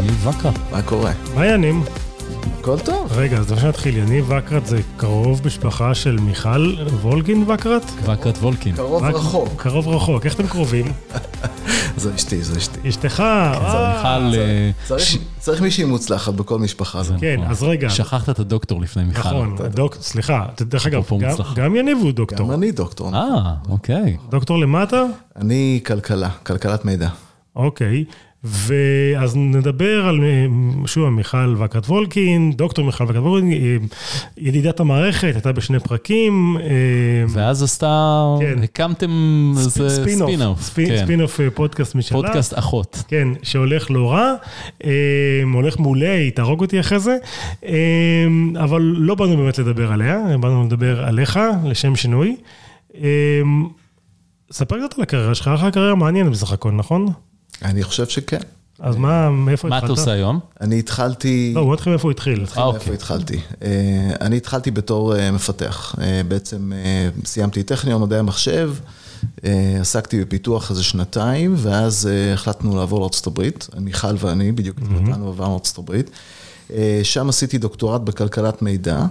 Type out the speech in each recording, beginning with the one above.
יניב וקרה. מה קורה? מה העניינים? הכל טוב. רגע, אז לפני שנתחיל, יניב וקרת זה קרוב משפחה של מיכל וולגין וקרת? וקרת וולקין. קרוב רחוק. קרוב רחוק, איך אתם קרובים? זו אשתי, זו אשתי. אשתך, זה אה, מיכל, אה, צריך- צריך מישהי מוצלחת בכל משפחה. זה כן, נכון. אז רגע. שכחת את הדוקטור לפני מיכל. נכון, סליחה, דרך אגב. גם יניב הוא דוקטור. גם אני דוקטור. אה, אוקיי. דוקטור למטה? אני כלכלה, כלכלת מידע. אוקיי. ואז נדבר על, שוב, מיכל וקרט וולקין, דוקטור מיכל וקרט וולקין, אה, ידידת המערכת, הייתה בשני פרקים. אה, ואז עשתה, כן. הקמתם איזה spin-off. spin- כן. ספין-אוף אה, פודקאסט משלה. פודקאסט אחות. כן, שהולך לא רע, הולך מעולה, היא תהרוג אותי אחרי זה, אבל לא באנו באמת לדבר עליה, באנו לדבר עליך, לשם שינוי. ספר קצת על הקריירה שלך, היה לך קריירה מעניינת בסך הכל, נכון? אני חושב שכן. אז מה, מאיפה מה התחלת? אתה עושה היום? אני התחלתי... לא, בוא נתחיל מאיפה הוא התחיל. אה, איפה אוקיי. התחלתי? אה, אני התחלתי בתור אה, מפתח. בעצם סיימתי טכניון, מדעי המחשב, עסקתי בפיתוח איזה שנתיים, ואז החלטנו לעבור הברית, מיכל ואני, בדיוק לארצות הברית. אה, שם עשיתי דוקטורט בכלכלת מידע,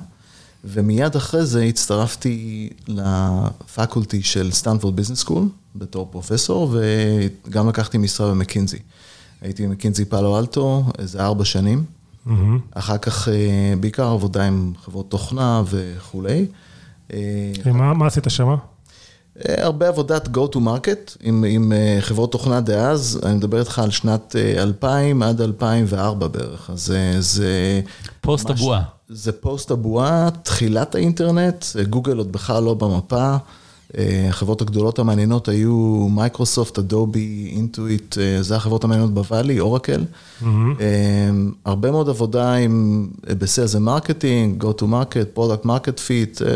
ומיד אחרי זה הצטרפתי ל faculty של סטנפורד business school, בתור פרופסור, וגם לקחתי משרה במקינזי. הייתי במקינזי פאלו אלטו איזה ארבע שנים. מהמם. אחר כך אה, בעיקר עבודה עם חברות תוכנה וכולי. אה, ומה מה עשית שמה? אה, הרבה עבודת go to market עם, עם אה, חברות תוכנה דאז, אני מדבר איתך על שנת אה, 2000 עד 2004 בערך, אז אה, זה... פוסט ממש- הבועה. זה פוסט הבועה, תחילת האינטרנט, גוגל עוד בכלל לא במפה. החברות הגדולות המעניינות היו מייקרוסופט, אדובי, אינטואיט, אה, זה החברות המעניינות ב Valley, אורקל. אה, הרבה מאוד עבודה עם, אה, ב sales ו marketing, go to market, product market fit, אה,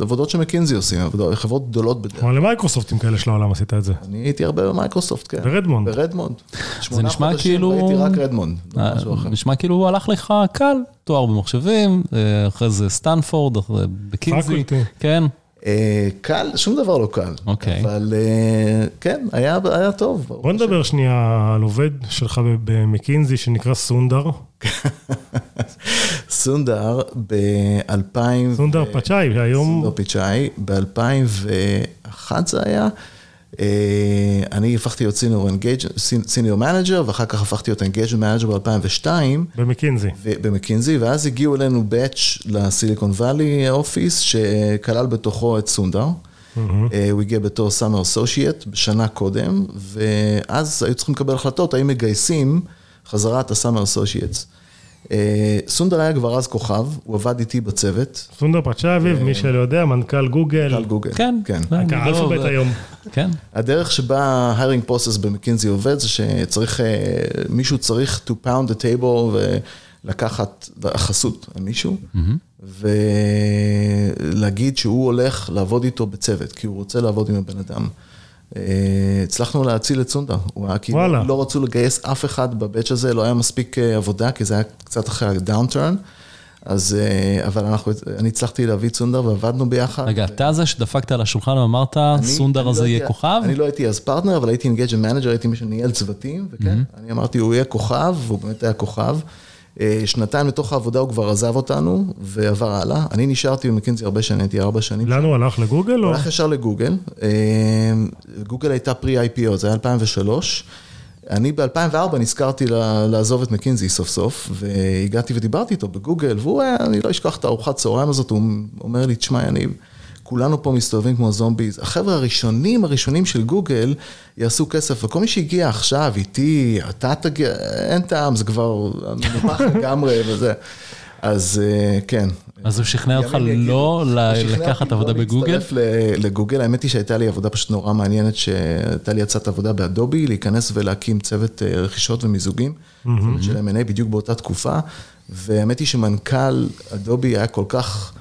עבודות שמקינזי עושים, חברות גדולות בדרך. כמו למייקרוסופטים כאלה של העולם עשית את זה. אני הייתי הרבה במיקרוסופט, כן. ברדמונד. ברדמונד. שמונה נשמע חודשים כאילו- הייתי רק רדמונד, לא. נשמע כאילו הוא הלך לך קל, תואר במחשבים, אחרי זה סטנפורד, אחרי מקינזי. faculty. כן. אה, קל, שום דבר לא קל. אוקיי. אבל אה, כן, היה היה טוב. בוא נדבר שנייה על עובד שלך במקינזי שנקרא סונדר. סונדר ב-2000... סונדר פצ'אי, שהיום... סונדר פיצ'אי, ב-2001 זה היה. אה, אני הפכתי להיות senior manager, ואחר כך הפכתי להיות engagement manager ב-2002. במקינזי. במקינזי, ואז הגיעו אלינו batch ל Silicon Valley office, שכלל בתוכו את סונדר. אה, הוא הגיע בתור summer associate בשנה קודם, ואז היו צריכים לקבל החלטות האם מגייסים חזרה את ה summer associates. סונדר היה כבר אז כוכב, הוא עבד איתי בצוות, סונדר פיצ'אי, אביב, מי שלא יודע, מנכ"ל גוגל. על גוגל. כן. כן. אה, רק לא, האלפאבית זה- היום. כן. הדרך שבה ה-hiring process במקינזי עובד זה שצריך, אה, מישהו צריך to pound the table ולקחת חסות על מישהו, ולהגיד שהוא הולך לעבוד איתו בצוות, כי הוא רוצה לעבוד עם הבן אדם. אה, הצלחנו להציל את סונדר, הוא היה כאילו, וואלה. לא רצו לגייס אף אחד בבאץ' הזה, לא היה מספיק אה, עבודה, כי זה היה קצת אחרי הדאונטרן. אז, אה, אבל אנחנו, אני הצלחתי להביא את סונדר ועבדנו ביחד. רגע, אתה זה שדפקת על השולחן ואמרת, אני- סונדר אני הזה לא יהיה כוכב? אני לא הייתי אז פרטנר, אבל הייתי engagement manager, הייתי מי שניהל צוותים, וכן, אני אמרתי, הוא יהיה כוכב, והוא באמת היה כוכב. אה, שנתיים לתוך העבודה הוא כבר עזב אותנו, ועבר הלאה. אני נשארתי במקינזי הרבה שנים, הייתי ארבע שנים. לאן הוא הלך? לגוגל? הוא הלך ישר לגוגל. אה, גוגל הייתה pre-IPO, זה היה 2003. אני ב-2004 נזכרתי לעזוב את מקינזי סוף סוף, והגעתי ודיברתי איתו בגוגל, והוא היה, אני לא אשכח את הארוחת צהריים הזאת, הוא אומר לי, תשמע, יניב, כולנו פה מסתובבים כמו זומביז. החבר'ה הראשונים, הראשונים של גוגל, יעשו כסף, וכל מי שהגיע עכשיו, איתי, אתה תגיע, אין טעם, זה כבר מנופח לגמרי וזה. אז אה, כן. אז הוא שכנע אותך ימים יגידו. לא ל- הוא שכנע לקחת אותי עבודה לא בגוגל? להצטרף לגוגל, האמת היא שהייתה לי עבודה פשוט נורא מעניינת, שהייתה לי הצעת עבודה באדובי, להיכנס ולהקים צוות אה, רכישות ומיזוגים, של M&A בדיוק באותה תקופה, והאמת היא שמנכ"ל אדובי היה כל כך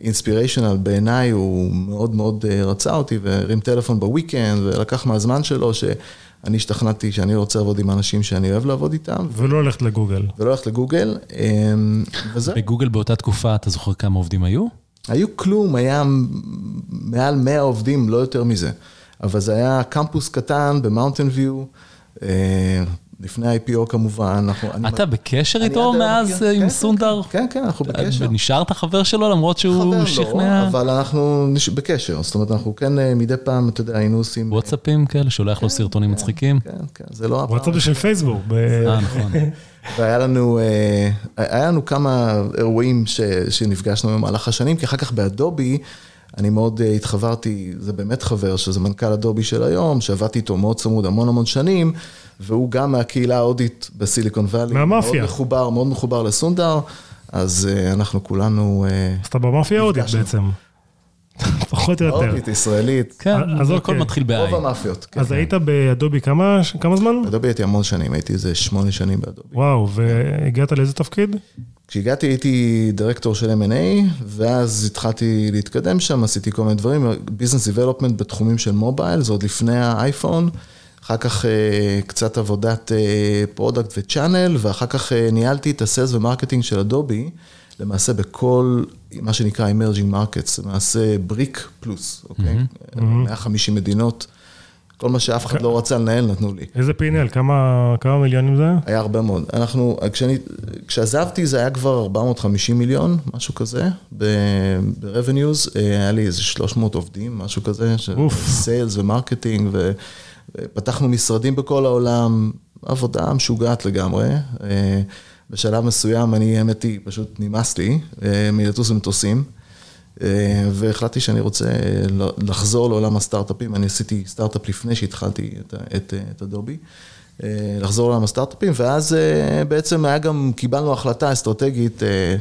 inspirational בעיניי, הוא מאוד מאוד אה, רצה אותי, והרים טלפון ב weekend, ולקח מהזמן שלו, שאני השתכנעתי שאני רוצה לעבוד עם אנשים שאני אוהב לעבוד איתם, ולא הולכת לגוגל. ולא ללכת לגוגל, אה, וזהו. בגוגל באותה תקופה, אתה זוכר כמה עובדים היו? היו כלום, היה מעל 100 עובדים, לא יותר מזה. אבל זה היה קמפוס קטן במאונטן ויו, אה, לפני ה-IPO כמובן, אנחנו... אני- אתה בקשר אני איתו עד היום מאז אה, עם כן, סונדר? כן, כן, אנחנו בקשר. ונשארת חבר שלו למרות שהוא חבר שכנע? לא, אבל אנחנו נש- בקשר, זאת אומרת, אנחנו כן אה, מדי פעם, אתה יודע, היינו עושים... וואטסאפים כאלה, שולח לו סרטונים מצחיקים? כן, כן, זה לא... וואטסאפ של פייסבוק. ב- אה, נכון. והיה לנו, אה, היה לנו כמה אירועים ש, שנפגשנו במהלך השנים, כי אחר כך באדובי, אני מאוד אה, התחברתי, זה באמת חבר, שזה מנכ"ל אדובי של היום, שעבדתי איתו מאוד צמוד המון המון שנים, והוא גם מהקהילה ההודית בסיליקון וואלי. מהמאפיה. מאוד מחובר, מאוד מחובר לסונדר, אז אה, אנחנו כולנו... אה, אז אתה במאפיה ההודית. בעצם. פחות או יותר. הודית, ישראלית, כן, אז הכל אוקיי. מתחיל ב-I. רוב המאפיות. כן. אז היית באדובי כמה כמה זמן? באדובי הייתי המון שנים, הייתי איזה שמונה שנים באדובי. וואו, והגעת לאיזה תפקיד? כשהגעתי הייתי דירקטור של M&A, ואז התחלתי להתקדם שם, עשיתי כל מיני דברים, ביזנס development בתחומים של מובייל, זה עוד לפני האייפון, אחר כך אה, קצת עבודת product ו channel, ואחר כך אה, ניהלתי את ה sales ו marketing של אדובי, למעשה בכל מה שנקרא emerging markets, למעשה BRIC plus, אוקיי? 150 מדינות, כל מה שאף אחד לא רצה לנהל נתנו לי. איזה פינל? כמה כמה מיליונים זה היה? היה הרבה מאוד. אנחנו, כשאני, כשעזבתי זה היה כבר 450 מיליון, משהו כזה, ב-revenues, היה לי איזה 300 עובדים, משהו כזה, של. sales ו marketing, ופתחנו משרדים בכל העולם, עבודה משוגעת לגמרי. אה, בשלב מסוים אני, האמת היא, פשוט נמאס לי אה, מלטוס במטוסים. אה, והחלטתי שאני רוצה לחזור לעולם הסטארט-אפים, אני עשיתי סטארט-אפ לפני שהתחלתי את, את, את אדובי, אה, לחזור לעולם הסטארט-אפים, ואז אה, בעצם היה גם, קיבלנו החלטה אסטרטגית, אה,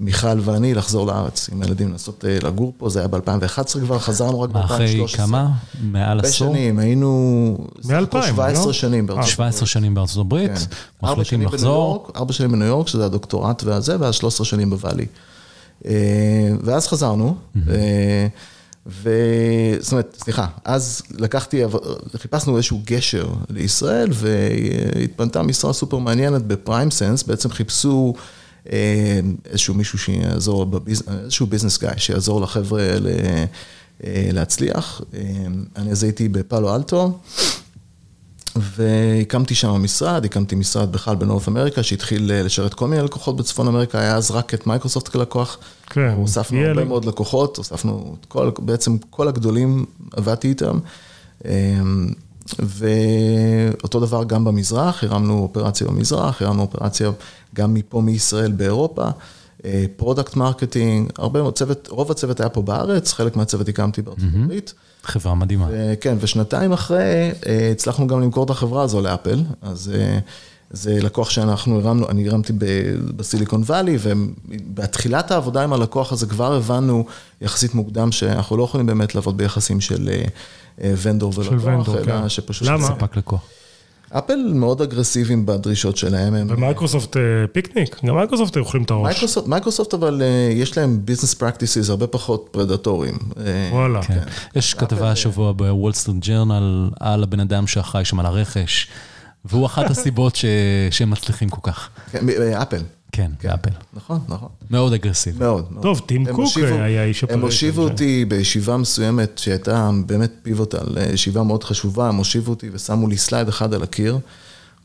מיכל ואני, לחזור לארץ עם הילדים, לנסות אה, לגור פה, זה היה ב-2011 כבר, חזרנו רק מה, אחרי ב-2013. כמה? מעל הרבה עשור? שנים, היינו... סך הכל 2000, 17 לא? שנים בארצות הברית. 17 שנים בארצות הברית, כן. ארבע מחליטים לחזור. ארבע שנים בניו יורק, שזה הדוקטורט והזה, ואז 13 שנים בוואלי. אה, ואז חזרנו, אה, ו... זאת אומרת, סליחה, אז לקחתי, חיפשנו איזשהו גשר לישראל, והתפנתה משרה סופר מעניינת בפריים סנס, בעצם חיפשו אה, איזשהו מישהו שיעזור, בביז... איזשהו ביזנס גאי, שיעזור לחבר'ה האלה אה, להצליח. אני אז הייתי בפאלו אלטו. והקמתי שם משרד, הקמתי משרד בכלל בנורף אמריקה, שהתחיל אה, לשרת כל מיני לקוחות בצפון אמריקה, היה אז רק את מייקרוסופט כלקוח. כן, הוספנו יהיה הרבה מאוד לקוחות, הוספנו את כל, בעצם כל הגדולים עבדתי איתם. אמ, ואותו דבר גם במזרח, הרמנו אופרציה במזרח, הרמנו אופרציה גם מפה מישראל באירופה. product marketing, הרבה מאוד צוות, רוב הצוות היה פה בארץ, חלק מהצוות הקמתי בארצות הברית. חברה מדהימה. כן, ושנתיים אחרי, אה, הצלחנו גם למכור את החברה הזו לאפל, אז אה, זה לקוח שאנחנו הרמנו, אני הרמתי בסיליקון וואלי, ובתחילת העבודה עם הלקוח הזה כבר הבנו יחסית מוקדם שאנחנו לא יכולים באמת לעבוד ביחסים של אה, אה, vendor ולקוח, vendor, אלא כן. שפשוט... למה? ספק לקוח. אפל מאוד אגרסיביים בדרישות שלהם. הם- ומייקרוסופט אה, פיקניק? גם מייקרוסופט אוכלים את הראש. מייקרוסופט, מייקרוסופט אבל אה, יש להם business practices הרבה פחות predatoryים. אה, וואלה. כן. יש כתבה השבוע בוול סטריט ג'רנל על הבן אדם שאחראי שם על הרכש, והוא אחת הסיבות ש- שהם מצליחים כל כך. כן, אפל, כן, באפל. נכון, נכון. מאוד אגרסיבי. מאוד. מאוד. טוב, טים הם קוק הושיבו- היה איש ה operation, הושיבו כן. אותי בישיבה מסוימת שהייתה באמת pivotal, ישיבה מאוד חשובה, הם הושיבו אותי ושמו לי slide אחד על הקיר,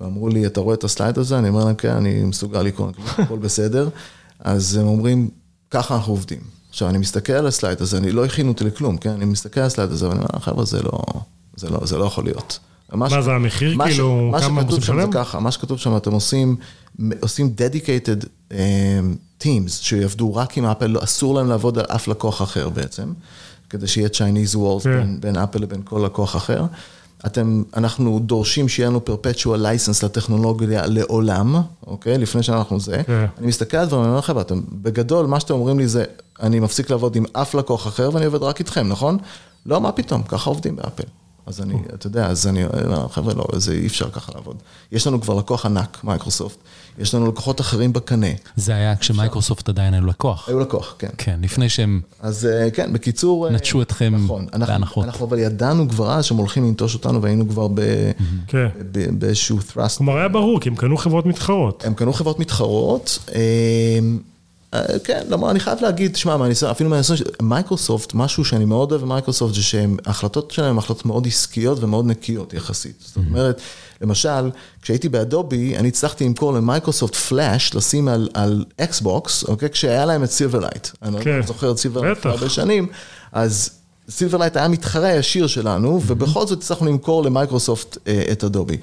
ואמרו לי, אתה רואה את ה slide הזה? אני אומר להם, כן, אני מסוגל לקרוא, הכל בסדר. אז הם אומרים, ככה אנחנו עובדים. עכשיו, אני מסתכל על ה slide הזה, אני לא הכינו אותי לכלום, כן? אני מסתכל על ה slide הזה, ואני אומר, חבר'ה, זה לא, זה לא, זה לא יכול להיות. מה זה המחיר, מה ש- כאילו, מה כמה הם שכתוב רוצים שם זה? ככה, מה שכתוב שם, אתם עושים, עושים dedicated um, teams שיעבדו רק עם אפל, לא- אסור להם לעבוד על אף לקוח אחר בעצם, כדי שיהיה Chinese walls כן. בין, בין אפל לבין כל לקוח אחר. אתם, אנחנו דורשים שיהיה לנו perpetual license לטכנולוגיה לעולם, אוקיי? לפני שאנחנו זה. כן. אני מסתכל על דברים, אני אומר, חבר'ה, אתם, בגדול, מה שאתם אומרים לי זה, אני מפסיק לעבוד עם אף לקוח אחר ואני עובד רק איתכם, נכון? לא, מה פתאום, ככה עובדים באפל. אז אני, אתה יודע, אז אני, אומר, חבר'ה, לא, זה אי אפשר ככה לעבוד. יש לנו כבר לקוח ענק, מייקרוסופט, יש לנו לקוחות אחרים בקנה. זה היה כשמייקרוסופט עדיין היו לקוח. היו לקוח, כן. כן, לפני שהם... אז אה, כן, בקיצור... אה, נטשו אתכם נכון, אנחנו, בהנחות. אנחנו אבל ידענו כבר אז שהם הולכים לנטוש אותנו והיינו כבר ב- כן. ב- באיזשהו thrust. כלומר, היה ברור, כי הם קנו חברות מתחרות. הם קנו חברות מתחרות. אה, כן, למה אני חייב להגיד, תשמע, מהניסיון, אפילו מהניסיון, מייקרוסופט, משהו שאני מאוד אוהב במייקרוסופט, זה שההחלטות שלהם הן החלטות מאוד עסקיות ומאוד נקיות יחסית. זאת אומרת, למשל, כשהייתי באדובי, אני הצלחתי למכור למייקרוסופט פלאש, לשים על, על אקסבוקס, אוקיי? כשהיה להם את סילברלייט. אני כן. לא זוכר את סילברלייט בטח. הרבה שנים, אז סילברלייט היה מתחרה ישיר שלנו, ובכל זאת הצלחנו למכור למייקרוסופט אה, את אדובי.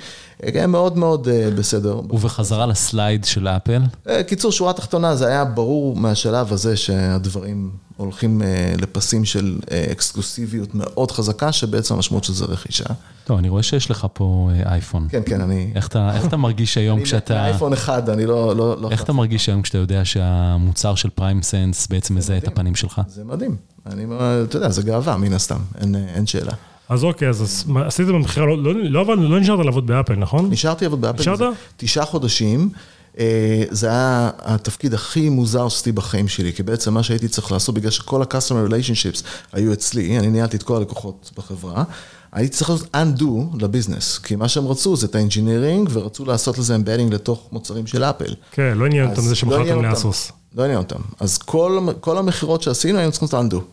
אה, מאוד מאוד אה, בסדר. ובחזרה ל slide של אפל, אה, קיצור, שורה תחתונה, זה היה ברור מהשלב הזה שהדברים הולכים אה, לפסים של exclusiveיות מאוד חזקה, שבעצם המשמעות של זה רכישה. טוב, אני רואה שיש לך פה אייפון. כן, כן, אני... איך אתה, איך אתה מרגיש היום אני כשאתה... אייפון אחד, אני לא... לא, לא איך אתה מרגיש היום כשאתה יודע שהמוצר של פריים סנס בעצם מזהה את הפנים שלך? זה מדהים. אני, אתה יודע, זה גאווה, מן הסתם, אין, אין שאלה. אז אוקיי, אז עשית במכירה, לא, לא, לא, לא נשארת לעבוד באפל, נכון? נשארתי לעבוד באפל. נשארת? תשעה חודשים. אה, זה היה התפקיד הכי מוזר שעשיתי בחיים שלי, כי בעצם מה שהייתי צריך לעשות, בגלל שכל ה-customer relationships היו אצלי, אני ניהלתי את כל הלקוחות בחברה, הייתי צריך לעשות undo ל business, כי מה שהם רצו זה את ה engineering, ורצו לעשות לזה embedding לתוך מוצרים של אפל. כן, לא עניין אותם זה לא שמכרתם אותם. לאסוס. לא עניין אותם. אז כל, כל המכירות שעשינו, היינו צריכים לעשות undo.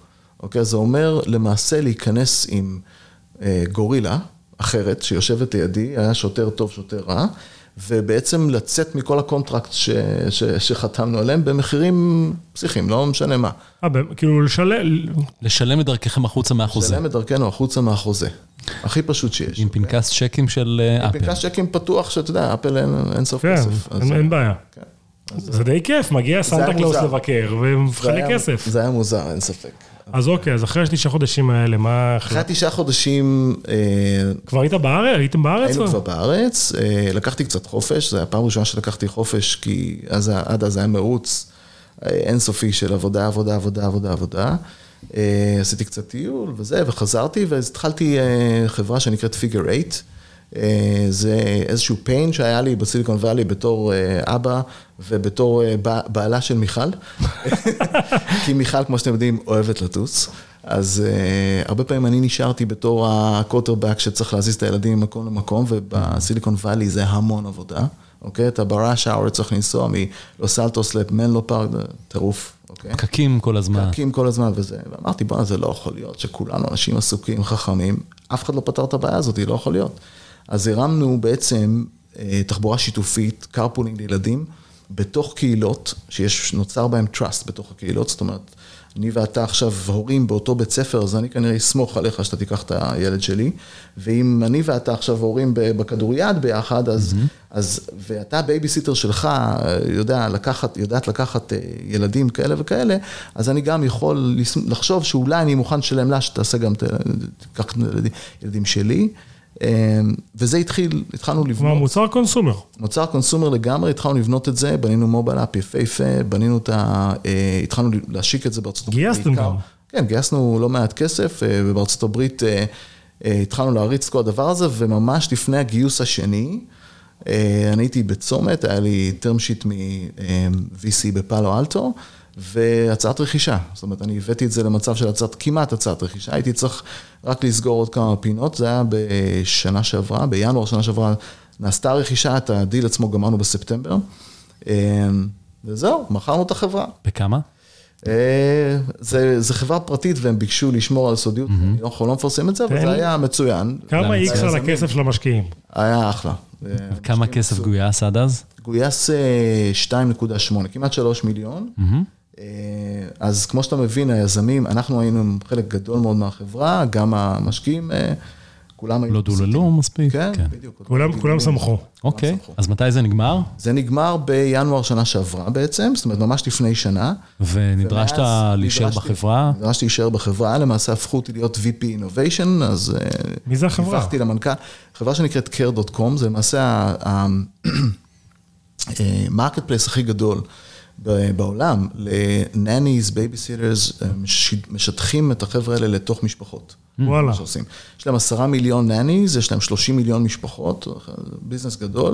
אוקיי? זה אומר למעשה להיכנס עם גורילה אחרת, שיושבת לידי, היה שוטר טוב, שוטר רע, ובעצם לצאת מכל ה contracts ש, ש, שחתמנו עליהם במחירים פסיכיים, לא משנה מה. אה, כאילו לשלם, לשלם את דרככם החוצה מהחוזה. לשלם את דרכנו החוצה מהחוזה. הכי פשוט שיש. עם פנקס צ'קים של אה, אפל. פנקס צ'קים פתוח, שאתה יודע, אפל אין, אין סוף כן, כסף. אז- אין- אין בעיה. כן. זה די כיף, מגיע סנטה קלאוס. לבקר ומחלק כסף. זה היה מוזר, אין ספק. אז אוקיי, אז אחרי התשעה חודשים האלה, מה... אחרי תשעה חודשים, אה, כבר היית בארץ? הייתם בארץ? היינו? כבר בארץ, אה, לקחתי קצת חופש, זו הייתה הפעם הראשונה שלקחתי חופש, כי אז, עד אז היה מרוץ אה, אינסופי של עבודה, עבודה, עבודה, עבודה, עבודה. עשיתי קצת טיול וזה, וחזרתי, ואז התחלתי חברה שנקראת Figure 8. אה, זה איזשהו pain שהיה לי בסיליקון וואלי בתור אה, אבא ובתור אה, בע- בעלה של מיכל. כי מיכל, כמו שאתם יודעים, אוהבת לטוס. אז uh, הרבה פעמים אני נשארתי בתור הקוטרבק שצריך להזיז את הילדים ממקום למקום, ובסיליקון וואלי זה המון עבודה, אוקיי? אתה בראש האור צריך לנסוע מלוס אלטוס למנלו פארק, טירוף, אוקיי? פקקים כל הזמן. פקקים כל הזמן וזה, ואמרתי, בואנה, זה לא יכול להיות שכולנו אנשים עסוקים, חכמים, אף אחד לא פתר את הבעיה הזאת, לא יכול להיות. אז הרמנו בעצם אה, תחבורה שיתופית, carpooling לילדים, בתוך קהילות, שיש, נוצר בהם trust בתוך הקהילות, זאת אומרת, אני ואתה עכשיו הורים באותו בית ספר, אז אני כנראה אסמוך עליך שאתה תיקח את הילד שלי, ואם אני ואתה עכשיו הורים בכדוריד ביחד, אז, mm-hmm. אז, ואתה בייביסיטר שלך, אה, יודע לקחת, יודעת לקחת אה, ילדים כאלה וכאלה, אז אני גם יכול לחשוב שאולי אני מוכן לשלם לה שתעשה גם, תיקח את הילדים- ילדים שלי. אה, וזה התחיל, התחלנו כלומר, לבנות. מוצר קונסומר. מוצר קונסומר לגמרי, התחלנו לבנות את זה, בנינו מובייל אפ יפהפה, בנינו את ה... אה, התחלנו להשיק את זה בארצות הברית. גייסתם. גם. כן, גייסנו לא מעט כסף, אה, ובארצות הברית אה, התחלנו להריץ את כל הדבר הזה, וממש לפני הגיוס השני, אני הייתי בצומת, היה לי term sheet מ-VC בפאלו אלטו, והצעת רכישה. זאת אומרת, אני הבאתי את זה למצב של הצעת, כמעט הצעת רכישה, הייתי צריך רק לסגור עוד כמה פינות, זה היה בשנה שעברה, בינואר שנה שעברה נעשתה רכישה, את הדיל עצמו גמרנו בספטמבר, אה, וזהו, מכרנו את החברה. בכמה? אה, זה, זה חברה פרטית והם ביקשו לשמור על סודיות, אני לא יכול לא מפרסם את זה, אבל זה. היה מצוין. כמה? איקס על הכסף של המשקיעים? היה אחלה. כמה כסף גויס עד אז? גויס אה, 2.8, כמעט 3 מיליון. אה, אז כמו שאתה מבין, היזמים, אנחנו היינו חלק גדול מאוד מהחברה, גם המשקיעים, אה, כולם היו... לא דוללו מספיק? כן, בדיוק. כולם כולם שמחו. אוקיי. אז מתי זה נגמר? זה נגמר בינואר שנה שעברה בעצם, זאת אומרת, ממש לפני שנה. ונדרשת להישאר בחברה? נדרשתי להישאר בחברה, למעשה הפכו אותי להיות VP Innovation, אז... אה, מי זה החברה? דיווחתי למנכ"ל, חברה שנקראת care.com, זה למעשה ה marketplace הכי גדול בעולם, ל nannies, babysitters, משטחים את החבר'ה האלה לתוך משפחות. וואלה. מה שעושים. יש להם עשרה מיליון nannies, יש להם 30 מיליון משפחות, business גדול,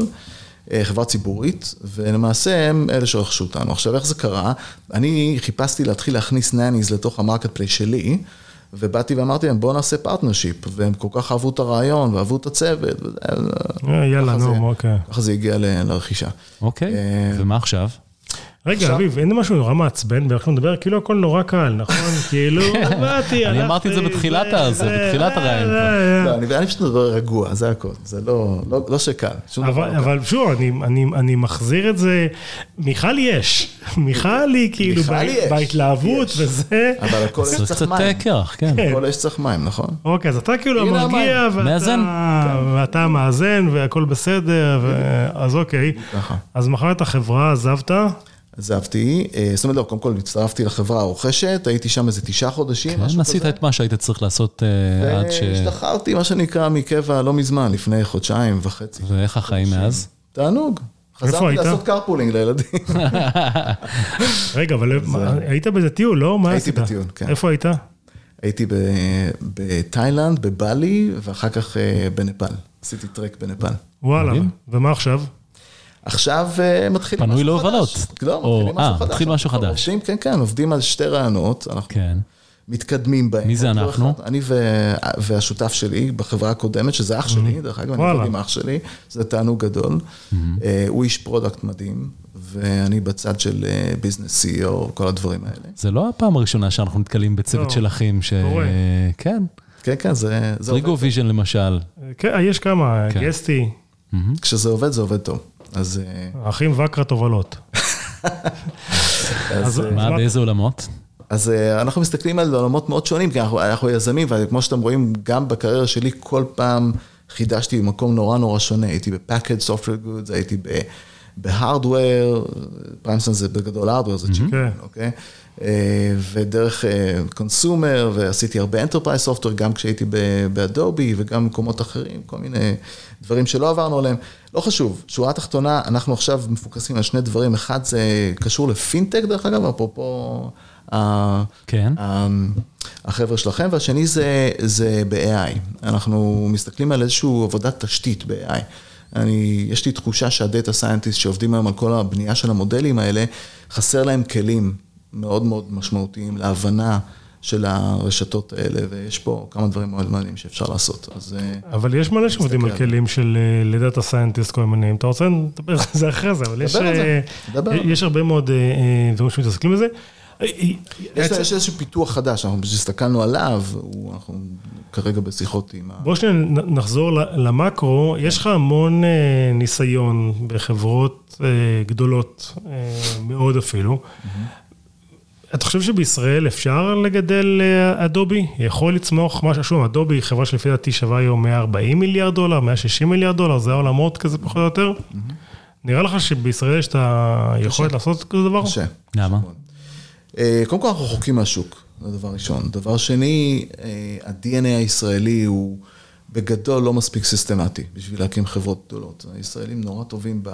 אה, חברה ציבורית, ולמעשה הם אלה שרכשו אותנו. עכשיו, איך זה קרה? אני חיפשתי להתחיל להכניס nannies לתוך ה marketplace שלי, ובאתי ואמרתי להם, בואו נעשה partnership, והם כל כך אהבו את הרעיון, ואהבו את הצוות, אה, יאללה, נו, אוקיי. ככה זה הגיע לרכישה. אוקיי, אה, ומה עכשיו? רגע, אביב, אין משהו נורא מעצבן הוא מדבר, כאילו הכל נורא קל, נכון? כאילו, באתי, אני אמרתי את זה בתחילת זה, הזה, זה, בתחילת זה, הרעיון זה, כבר. זה. לא, אני פשוט מדבר רגוע, זה הכל. זה לא, לא, לא שקל. שום דבר אבל, לא קל. אבל שוב, אני, אני, אני מחזיר את זה, מיכל יש, מיכל היא כאילו יש, בהתלהבות יש. וזה. אבל הכל יש צריך צריך קצת מים. קרח, כן. כן. כל אש צריך מים, נכון? אוקיי, אז אתה כאילו המרגיע, המים. ואתה, מאזן. מאזן והכל בסדר. אז אוקיי. ככה. אז מכרת החברה, עזבת, עזבתי, אה, זאת אומרת, לא, קודם כל הצטרפתי לחברה הרוכשת, הייתי שם איזה תשעה חודשים, כן, משהו עשית כזה. את מה שהיית צריך לעשות אה, עד ש... והשתחררתי, מה שנקרא, מקבע לא מזמן, לפני חודשיים וחצי. ואיך החיים מאז? תענוג. היית? חזרתי לעשות קרפולינג לילדים. רגע, אבל מה, היית באיזה טיול, לא? מה הייתי עשית? בטיול, כן. איפה היית? הייתי ב- בתאילנד, בבלי, ואחר כך אה, בנפאל. עשיתי טרק בנפאל. וואלה. ומה עכשיו? עכשיו אה, מתחיל פנוי משהו להובלות. חדש. לא, או, מתחילים אה, משהו חדש. מתחיל משהו חדש. עובדים, כן, כן, עובדים על שתי רעיונות, אנחנו כן. מתקדמים בהם. מי זה לא אנחנו? אחד. אני ו- והשותף שלי בחברה הקודמת, שזה אח שלי, דרך אגב, אני. עובד עם אח שלי, זה תענוג גדול. אה, הוא איש product מדהים, ואני בצד של business CEO, כל הדברים האלה. זה לא הפעם הראשונה שאנחנו נתקלים בצוות לא, של אחים ש... קורה. כן. כן, כן, זה זה. Trigo Vision למשל. כן, יש כמה, כן. גסטי, כשזה עובד, זה עובד טוב. אז אה, אחים וקרה תובלות. אז, אז אה, מה, באיזה עולמות? אז אה, אנחנו מסתכלים על עולמות מאוד שונים, כי אנחנו, אנחנו יזמים, וכמו שאתם רואים, גם בקריירה שלי, כל פעם חידשתי במקום נורא נורא שונה. הייתי ב-Package Software Goods, הייתי ב- בהארדוור, פריימסון זה בגדול הארדוור, זה צ'יפ, כן. אוקיי? אה, ודרך קונסומר, ועשיתי הרבה Enterprise Software, גם כשהייתי באדובי וגם במקומות אחרים, כל מיני דברים שלא עברנו עליהם. לא חשוב, שורה תחתונה, אנחנו עכשיו מפוקסים על שני דברים, אחד זה קשור לפינטק, דרך אגב, אפרופו... כן. החבר'ה שלכם, והשני זה, זה ב-AI. אנחנו מסתכלים על איזושהי עבודת תשתית ב-AI. אני, יש לי תחושה שה data scientist שעובדים היום על כל הבנייה של המודלים האלה, חסר להם כלים מאוד מאוד משמעותיים להבנה של הרשתות האלה, ויש פה כמה דברים מאוד מעניינים שאפשר לעשות. אז אה, אבל יש מלא שעובדים על כלים של אה, ל data scientist כל מיני, אם אתה רוצה נדבר על זה אחרי זה, אבל יש, אה. יש הרבה מאוד דברים שמתעסקים בזה. יש, איזשהו פיתוח חדש, אנחנו הסתכלנו עליו, אנחנו כרגע בשיחות עם ה... בוא שניה נחזור למקרו, יש לך המון ניסיון בחברות גדולות מאוד אפילו. אתה חושב שבישראל אפשר לגדל אה, אדובי? יכול לצמוח משהו, שוב, אדובי היא חברה שלפי דעתי שווה היום 140 מיליארד דולר, 160 מיליארד דולר, זה העולמות כזה פחות או יותר. נראה לך שבישראל יש את היכולת לעשות כזה דבר? קשה. למה? אה, קודם כל אנחנו רחוקים מהשוק, זה דבר ראשון. דבר שני, אה, ה-DNA הישראלי הוא בגדול לא מספיק systematic בשביל להקים חברות גדולות. הישראלים נורא טובים ב...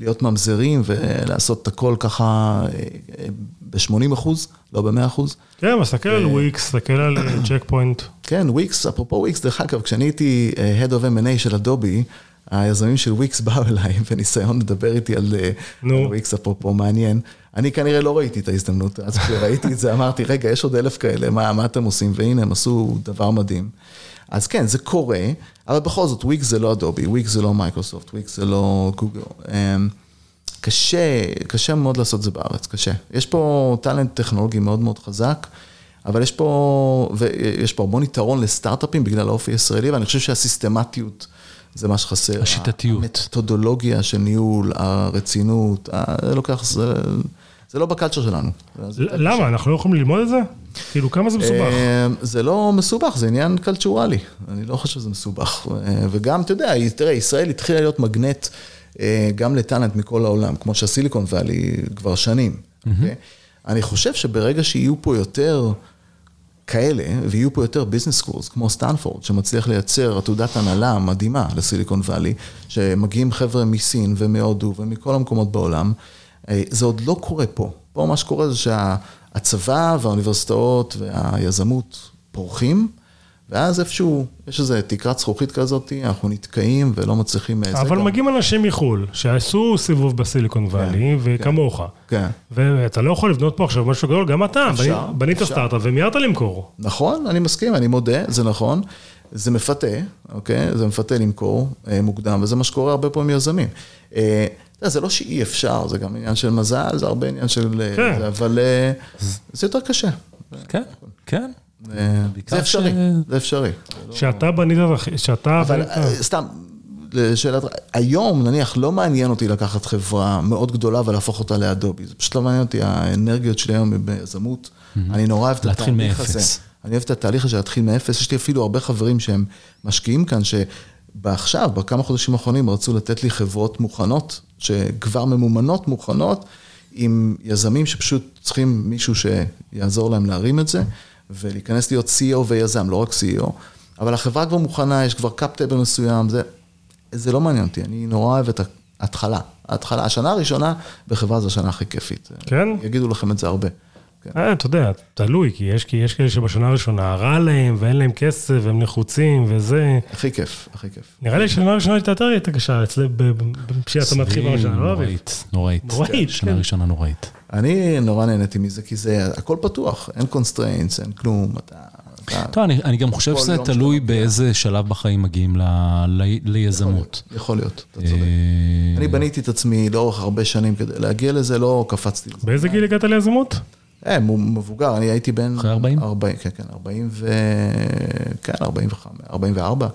להיות ממזרים ולעשות את הכל ככה ב-80 אחוז, לא ב-100 אחוז. כן, מסתכל על וויקס, מסתכל על צ'ק פוינט. כן, וויקס, אפרופו וויקס, דרך אגב, כשאני הייתי אה, Head of M&A של אדובי, היזמים של וויקס באו אליי בניסיון לדבר איתי אה. על וויקס, אפרופו מעניין. אני כנראה לא ראיתי את ההזדמנות, אז כשראיתי את זה אמרתי, רגע, יש עוד אלף כאלה, מה, מה אתם עושים? והנה, הם עשו דבר מדהים. אז כן, זה קורה, אבל בכל זאת, וויקס זה לא אדובי, וויקס זה לא מייקרוסופט, וויקס זה לא גוגל. אמ, קשה, קשה מאוד לעשות את זה בארץ, קשה. יש פה talent טכנולוגי מאוד מאוד חזק, אבל יש פה, ויש פה המון יתרון לסטארט-אפים בגלל האופי הישראלי, ואני חושב שהסיסטמטיות זה מה שחסר. השיטתיות. המתודולוגיה של ניהול, הרצינות, זה לוקח, זה, זה לא ב culture שלנו. למה? אנחנו לא יכולים ללמוד את זה? כאילו, כמה זה מסובך? אה, זה לא מסובך, זה עניין cultural י. אני לא חושב שזה מסובך. אה, וגם, אתה יודע, תראה, ישראל התחילה להיות מגנט אה, גם ל talent מכל העולם, כמו שה Silicon Valley כבר שנים. אוקיי? אני חושב שברגע שיהיו פה יותר כאלה, ויהיו פה יותר business schools, כמו סטנפורד, שמצליח לייצר עתודת הנהלה מדהימה ל Silicon Valley, שמגיעים חבר'ה מסין ומהודו ומכל המקומות בעולם, זה עוד לא קורה פה. פה מה שקורה זה שהצבא והאוניברסיטאות והיזמות פורחים, ואז איפשהו, יש איזו תקרת זכוכית כזאת, אנחנו נתקעים ולא מצליחים... אה, אבל גם- מגיעים אנשים מחו"ל, שעשו סיבוב בסיליקון וואלי, וכמוך. כן. ואתה לא יכול לבנות פה עכשיו משהו גדול, גם אתה, אפשר, בנית-. סטארט-אפ ומיהרת למכור. נכון, אני מסכים, אני מודה, זה נכון. זה מפתה, אוקיי? זה מפתה למכור אה, מוקדם, וזה מה שקורה הרבה פעמים עם יזמים. אה, זה לא שאי אפשר, זה גם עניין של מזל, זה הרבה עניין של... אה, כן. זה, אבל אה, זה יותר קשה. כן, כן. אה, זה אפשרי, זה אפשרי. שאתה בנית, שאתה... אבל סתם, לשאלת, היום נניח לא מעניין אותי לקחת חברה מאוד גדולה ולהפוך אותה לאדובי, זה פשוט לא מעניין אותי, האנרגיות שלי היום ביזמות, אני נורא אוהב את להתחיל התהליך מאפס. הזה. אני אוהב את התהליך הזה להתחיל מאפס, יש לי אפילו הרבה חברים שהם משקיעים כאן, שעכשיו, בכמה חודשים האחרונים, רצו לתת לי חברות מוכנות, שכבר ממומנות, מוכנות, עם יזמים שפשוט צריכים מישהו שיעזור להם להרים את זה, ולהיכנס להיות CEO ויזם, לא רק CEO, אבל החברה כבר מוכנה, יש כבר cap table מסוים, זה, זה לא מעניין אותי, אני נורא אוהב את ההתחלה. ההתחלה, השנה הראשונה בחברה זו השנה הכי כיפית. כן? יגידו לכם את זה הרבה. כן. אה, אתה יודע, תלוי, כי יש, כי יש כאלה שבשנה הראשונה רע להם, ואין להם כסף, והם לחוצים, וזה... הכי כיף, הכי כיף. נראה לי שנה הראשונה הייתה יותר יותר קשה אצלי, כשאתה מתחיל בראשונה, לא אביב? נוראית, נוראית. נוראית, שנה כן. ראשונה נוראית. אני נורא נהניתי מזה, כי זה, הכל פתוח, אין constraints, אין כלום, אתה... טוב, אני, אני גם חושב שזה תלוי באיזה שלב בחיים מגיעים ל, ל, ליזמות. יכול להיות, אתה צודק. אה, אני בניתי את עצמי לאורך הרבה שנים כדי להגיע לזה, לא קפצתי לזה. באיזה גיל הגעת ליזמות? אה, מבוגר, אני הייתי בן... אחרי 40? 40, כן, כן, 40 ו... כן, 45, 44.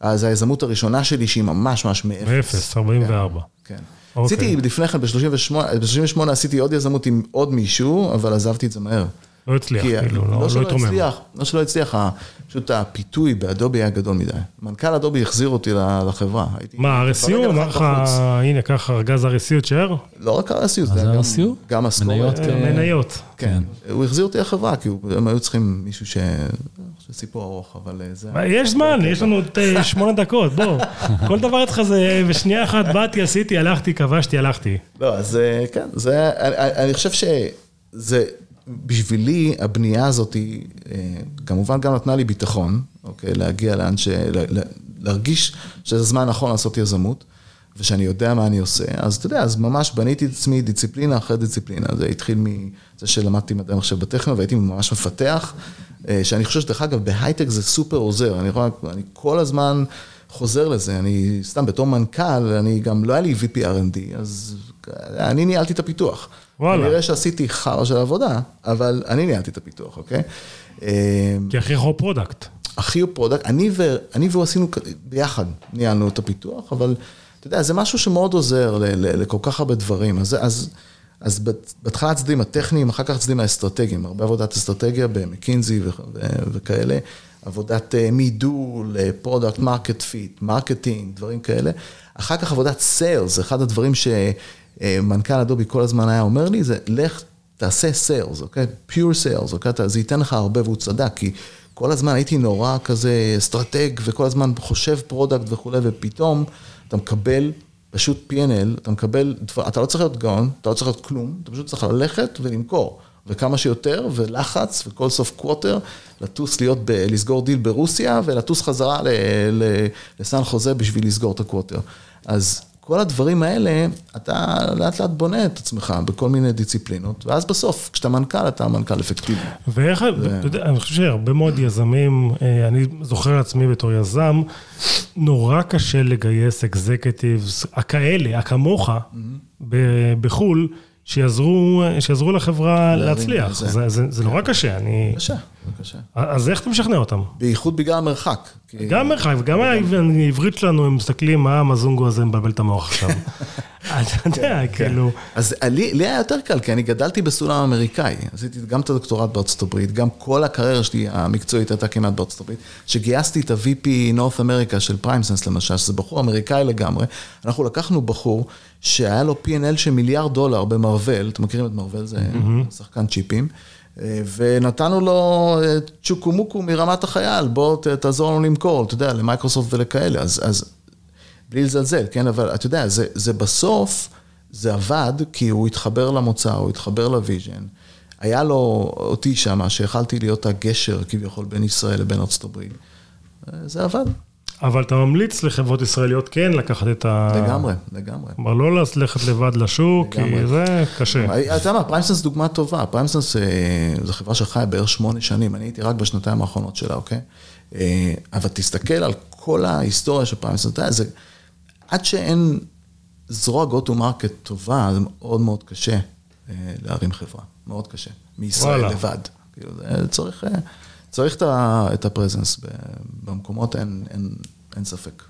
אז היזמות הראשונה שלי, שהיא ממש ממש מאפס. באפס, 44. כן. אוקיי. עשיתי לפני כן, ב-38, ב-38 עשיתי עוד יזמות עם עוד מישהו, אבל עזבתי את זה מהר. לא הצליח, כי כאילו, לא לא שלא התרומם. הצליח, לא שלא הצליח, פשוט הפיתוי באדובי היה גדול מדי. מנכ"ל אדובי החזיר אותי לחברה. מה, RSU? אמר לך. הנה, קח ארגז RSU, תשאר? לא רק RSU, זה היה גם- RSU? גם משכורת. מניות? אה, כן. מניות. כן, הוא החזיר אותי לחברה, כי הם היו צריכים מישהו ש... זה סיפור ארוך, אבל אה, זה... יש זמן, יש לנו את אה, שמונה דקות, בוא. כל דבר אצלך זה בשנייה אחת באתי, עשיתי, הלכתי, כבשתי, הלכתי. לא, אז כן, זה, אני, אני חושב שזה, בשבילי, הבנייה הזאת, היא, אה, כמובן גם נתנה לי ביטחון, אוקיי, להגיע לאן ש... להרגיש שזה זמן נכון לעשות יזמות, ושאני יודע מה אני עושה, אז אתה יודע, אז ממש בניתי את עצמי דיסציפלינה אחרי דיסציפלינה, זה התחיל מזה שלמדתי מדעי מחשב בטכניון, והייתי ממש מפתח, אה, שאני חושב שדרך אגב, בהייטק זה סופר עוזר, אני, יכול, אני כל הזמן חוזר לזה, אני סתם בתור מנכ"ל, אני גם, לא היה לי VP R&D, אז אני ניהלתי את הפיתוח. וואלה. כנראה שעשיתי חרא של עבודה, אבל אני ניהלתי את הפיתוח, אוקיי? אה, כי הכי רחוק product. הכי הוא product, אני, ו, אני והוא עשינו ביחד, ניהלנו את הפיתוח, אבל אתה יודע, זה משהו שמאוד עוזר ל, ל, לכל כך הרבה דברים. אז, אז, אז בהתחלה הצדדים הטכניים, אחר כך הצדדים האסטרטגיים, הרבה עבודת אסטרטגיה במקינזי ו, ו, וכאלה, עבודת אה, מידול, product market fit, marketing, דברים כאלה. אחר כך עבודת sales, אחד הדברים שמנכ"ל אדובי כל הזמן היה אומר לי, זה לך תעשה sales, אוקיי? pure sales, אוקיי? זה ייתן לך הרבה, והוא צדק, כי כל הזמן הייתי נורא כזה אסטרטג, וכל הזמן חושב product וכולי, ופתאום אתה מקבל פשוט P&L, אתה מקבל, אתה לא צריך להיות גאון, אתה לא צריך להיות כלום, אתה פשוט צריך ללכת ולמכור, וכמה שיותר, ולחץ, וכל סוף quarter, לטוס להיות, ב, לסגור דיל ברוסיה, ולטוס חזרה לסן חוזה בשביל לסגור את הקווטר. אז כל הדברים האלה, אתה לאט לאט בונה את עצמך בכל מיני דיסציפלינות, ואז בסוף, כשאתה מנכ"ל, אתה מנכ"ל אפקטיבי. ואיך, אתה יודע, אני חושב שהרבה מאוד יזמים, אה, אני זוכר לעצמי בתור יזם, נורא קשה לגייס אקזקטיבס, הכאלה, הכמוך, בחו"ל, שיעזרו, שיעזרו לחברה להצליח. זה. זה, זה, זה נורא קשה, אני... קשה, קשה. אז איך אתה משכנע אותם? בייחוד בגלל המרחק. גם מרחק, וגם העברית שלנו, הם מסתכלים, מה המזונגו הזה מבלבל את המוח עכשיו. אתה יודע, כאילו... אז לי, לי היה יותר קל, כי אני גדלתי בעולם אמריקאי. עשיתי גם את הדוקטורט בארצות הברית, גם כל הקריירה שלי המקצועית הייתה כמעט בארצות הברית. כשגייסתי את ה-VP North America של PrimeSense למשל, שזה בחור אמריקאי לגמרי, אנחנו לקחנו בחור שהיה לו P&L של מיליארד דולר ב Marvell, אתם מכירים את Marvell, זה שחקן צ'יפים. אה, ונתנו לו אה, צ'וקו מוקו מרמת החייל, בוא ת- תעזור לנו למכור, אתה יודע, למייקרוסופט ולכאלה. אז, אז בלי לזלזל, כן? אבל אתה יודע, זה, זה בסוף, זה עבד כי הוא התחבר למוצר, הוא התחבר ל vision. היה לו אותי שם, שיכלתי להיות הגשר כביכול בין ישראל לבין ארצות הברית. זה עבד, אבל אתה ממליץ לחברות ישראליות כן לקחת את ה... לגמרי, לגמרי. כלומר, לא ללכת לבד לשוק, כי לגמרי. זה קשה. אתה יודע מה, PrimeSense דוגמה טובה, PrimeSense אה, זו חברה שחיה בערך שמונה שנים, אני הייתי רק בשנתיים האחרונות שלה, אוקיי? אה, אבל תסתכל על כל ההיסטוריה של PrimeSense, אתה יודע, זה, עד שאין זרוע go to market טובה, זה מאוד מאוד קשה אה, להרים חברה, מאוד קשה. מישראל וואלה. לבד. כאילו, זה צריך, צריך את ה presence במקומות, אין, אין, אין ספק.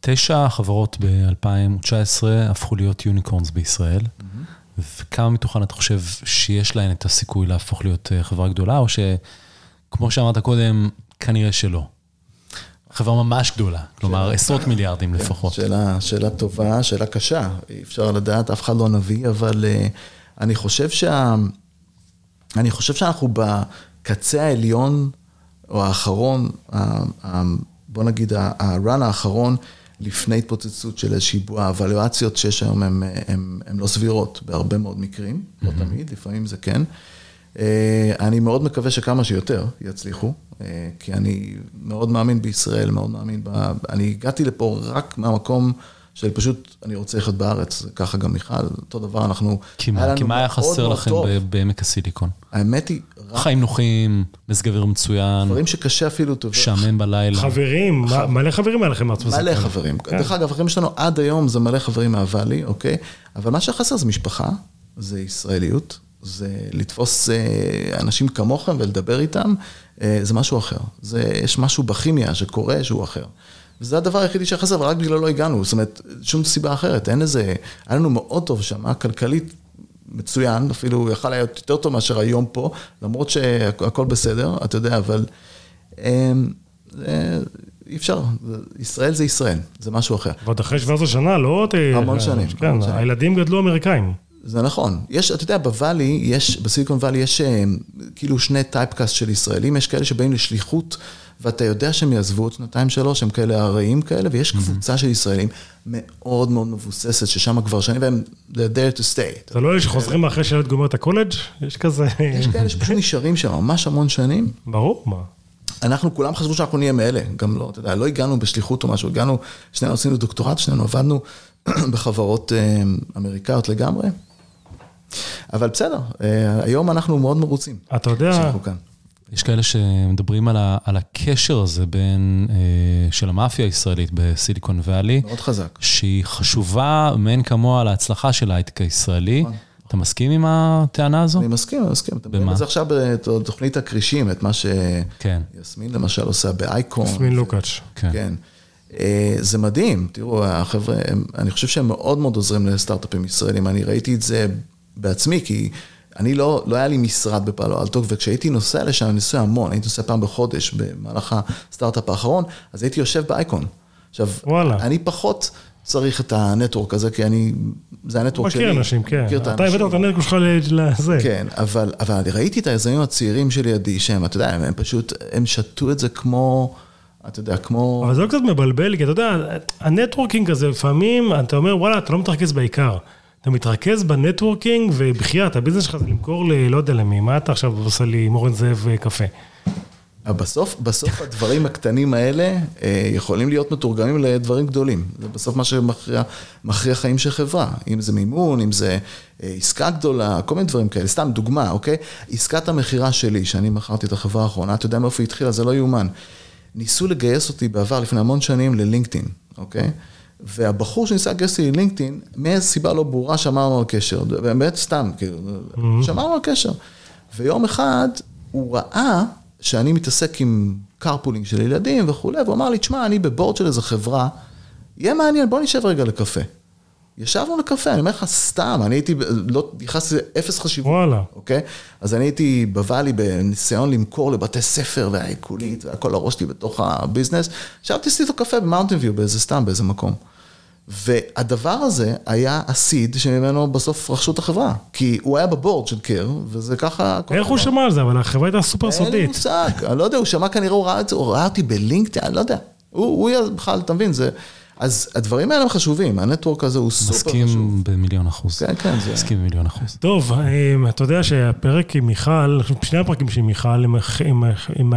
תשע חברות ב-2019 הפכו להיות unicorns בישראל, וכמה מתוכן אתה חושב שיש להן את הסיכוי להפוך להיות אה, חברה גדולה, או שכמו שאמרת קודם, כנראה שלא. חברה ממש גדולה, כלומר עשרות מיליארדים לפחות. שאלה, שאלה טובה, שאלה קשה, אי אפשר לדעת, אף אחד לא נביא, אבל uh, אני חושב שה... אני חושב שאנחנו בקצה העליון, או האחרון, בוא נגיד, ה- ה-run האחרון, לפני התפוצצות של איזושהי בועה, הוואלואציות שיש היום הן לא סבירות בהרבה מאוד מקרים, לא תמיד, לפעמים זה כן. אה, אני מאוד מקווה שכמה שיותר יצליחו, אה, כי אני מאוד מאמין בישראל, מאוד מאמין ב... אני הגעתי לפה רק מהמקום של פשוט, אני רוצה לחיות בארץ, ככה גם מיכל, אותו דבר, אנחנו... כי מה היה חסר לכם בעמק הסיליקון? האמת היא, חיים נוחים, מזג אוויר מצוין, דברים שקשה אפילו טוב. משעמם בלילה. חברים, מה- מלא חברים היה לכם מארצות מלא. חברים. כן. דרך אגב, החברים שלנו עד היום זה מלא חברים מהוואלי, אוקיי? אבל מה שחסר זה משפחה, זה ישראליות, זה לתפוס אה, אנשים כמוכם ולדבר איתם, אה, זה משהו אחר. זה, יש משהו בכימיה שקורה שהוא אחר. וזה הדבר היחידי שחסר, ורק בגללו לא הגענו, זאת אומרת, שום סיבה אחרת, אין איזה, היה לנו מאוד טוב שם, כלכלית מצוין, אפילו יכל להיות יותר טוב מאשר היום פה, למרות שהכל בסדר, אתה יודע, אבל אמ, אי אפשר, ישראל זה ישראל, זה משהו אחר. ועוד אחרי 17 שנה, לא עוד... אה, המון שנים, כן. הילדים גדלו אמריקאים. זה נכון. יש, אתה יודע, בוואלי, יש, בסיליקון וואלי יש אה, כאילו שני טייפקאסט של ישראלים, יש כאלה שבאים לשליחות, ואתה יודע שהם יעזבו עוד שנתיים שלוש, הם כאלה ארעיים כאלה, ויש קבוצה של ישראלים מאוד מאוד מבוססת, ששם כבר שנים, והם they're there to stay. זה לא אלה שחוזרים אחרי שילד גומר את הקולג'? יש כזה... יש כאלה שפשוט נשארים שם ממש המון שנים. ברור, מה. אנחנו כולם חשבו שאנחנו נהיה מאלה, גם לא, אתה יודע, לא הגענו בשליחות או משהו, הגענו, שנינו עשינו דוקטורט, שנינו עבדנו בחברות אה, אמריקאיות לגמרי. אבל בסדר, אה, היום אנחנו מאוד מרוצים אתה יודע. יש כאלה שמדברים על, ה, על הקשר הזה בין, אה, של המאפיה הישראלית בסיליקון ואלי, מאוד חזק. שהיא חשובה מאין כמוה להצלחה של ההייטק הישראלי. נכון. אתה מסכים עם הטענה הזו? אני מסכים, אני מסכים. אתם רואים במה? את זה עכשיו בתוכנית הכרישים, את מה כן, שיסמין למשל עושה באייקון. יסמין לוקאץ'. כן. כן. אה, זה מדהים, תראו, החבר'ה, אני חושב שהם מאוד מאוד עוזרים לסטארט-אפים ישראלים. אני ראיתי את זה בעצמי, כי אני לא, לא היה לי משרד בפעלו אלטו, וכשהייתי נוסע לשם, אני נוסע המון, הייתי נוסע פעם בחודש במהלך הסטארט-אפ האחרון, אז הייתי יושב באייקון. עכשיו, וואלה. אני פחות צריך את ה network הזה, כי אני, זה ה network שלי. מכיר אנשים, כן. מכיר את אתה האנשים. הבאת את ה network שלך לזה. כן, אבל, אבל אני ראיתי את היזמים הצעירים שלידי, שהם, אתה יודע, הם, הם פשוט, הם שתו את זה כמו, אתה יודע, כמו... אבל זה לא קצת מבלבל, כי אתה יודע, ה networking הזה, לפעמים אתה אומר, וואלה, אתה לא מתרכז בעיקר. אתה מתרכז ב networking, ובחייאת, ה business שלך זה למכור ל... לא יודע למי, מה אתה עכשיו עושה לי עם אורן זאב אה, קפה? אבל בסוף, בסוף הדברים הקטנים האלה אה, יכולים להיות מתורגמים לדברים גדולים. זה בסוף מה שמכריע מכריע חיים של חברה. אם זה מימון, אם זה אה, עסקה גדולה, כל מיני דברים כאלה. סתם דוגמה, אוקיי? עסקת המכירה שלי, שאני מכרתי את החברה האחרונה, אתה יודע מאיפה היא התחילה? זה לא יאומן. ניסו לגייס אותי בעבר, לפני המון שנים, ללינקדאין, אוקיי? והבחור שניסה לגייס אותי ללינקדאין, מאיזו סיבה לא ברורה שמרנו על קשר. באמת סתם, כאילו, שמרנו על קשר. ויום אחד הוא ראה שאני מתעסק עם carpooling של ילדים וכולי, והוא אמר לי, תשמע, אני בבורד של איזו חברה, יהיה מעניין, בוא נשב רגע לקפה. ישבנו לקפה, אני אומר לך סתם, אני הייתי, לא, נכנסתי לאפס חשיבות. וואלה. אוקיי? אז אני הייתי בוואלי בניסיון למכור לבתי ספר והעיקולית והכל הראש שלי בתוך הביזנס. ישבתי עשיתי איתו קפה במאונטין ויו באיזה סתם, באיזה מקום. והדבר הזה היה הסיד שממנו בסוף רכשו את החברה. כי הוא היה בבורד של קר, וזה ככה... איך הוא. שמע על זה? אבל החברה הייתה סופר אין לי סודית. מושג, אני לא יודע, הוא שמע כנראה, הוא ראה את זה, הוא ראה אותי בלינקדאין, אני לא יודע. הוא, הוא בכלל, אתה מבין, זה... אז הדברים האלה הם חשובים, הנטוורק הזה הוא סופר חשוב. מסכים במיליון אחוז. כן, כן, זה... מסכים במיליון אחוז. טוב, אה, אתה יודע שהפרק עם מיכל, שני הפרקים של מיכל, הם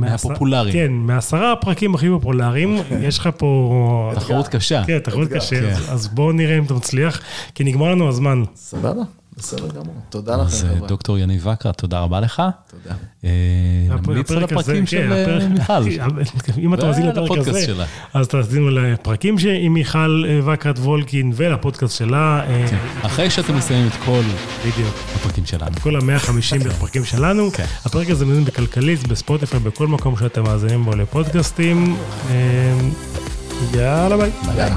מהפופולריים. כן, מעשרה הפרקים הכי פופולריים, יש לך פה... תחרות קשה. כן, תחרות קשה. אז- אז בואו נראה אם אתה מצליח, כי נגמר לנו הזמן. סבבה, בסדר גמור. תודה אז לכם, אה, חבר'ה. דוקטור יניב וקרה, תודה רבה לך. תודה. אה, נמליץ על הפרקים כן, של אה, הפרק- מיכל. אם אתה מאזין לפרק הזה. אז תאזינו לפרקים עם מיכל אה, וקרת וולקין ולפודקאסט שלה. אה, כן. אחרי שאתם מסיימים את כל. הפרקים שלנו. כל ה-150 פרקים שלנו. כן. הפרק הזה מזין בכלכליסט, בספוטיפיי, בכל מקום שאתם מאזינים בו לפודקאסטים. אה, יאללה ביי. יאללה.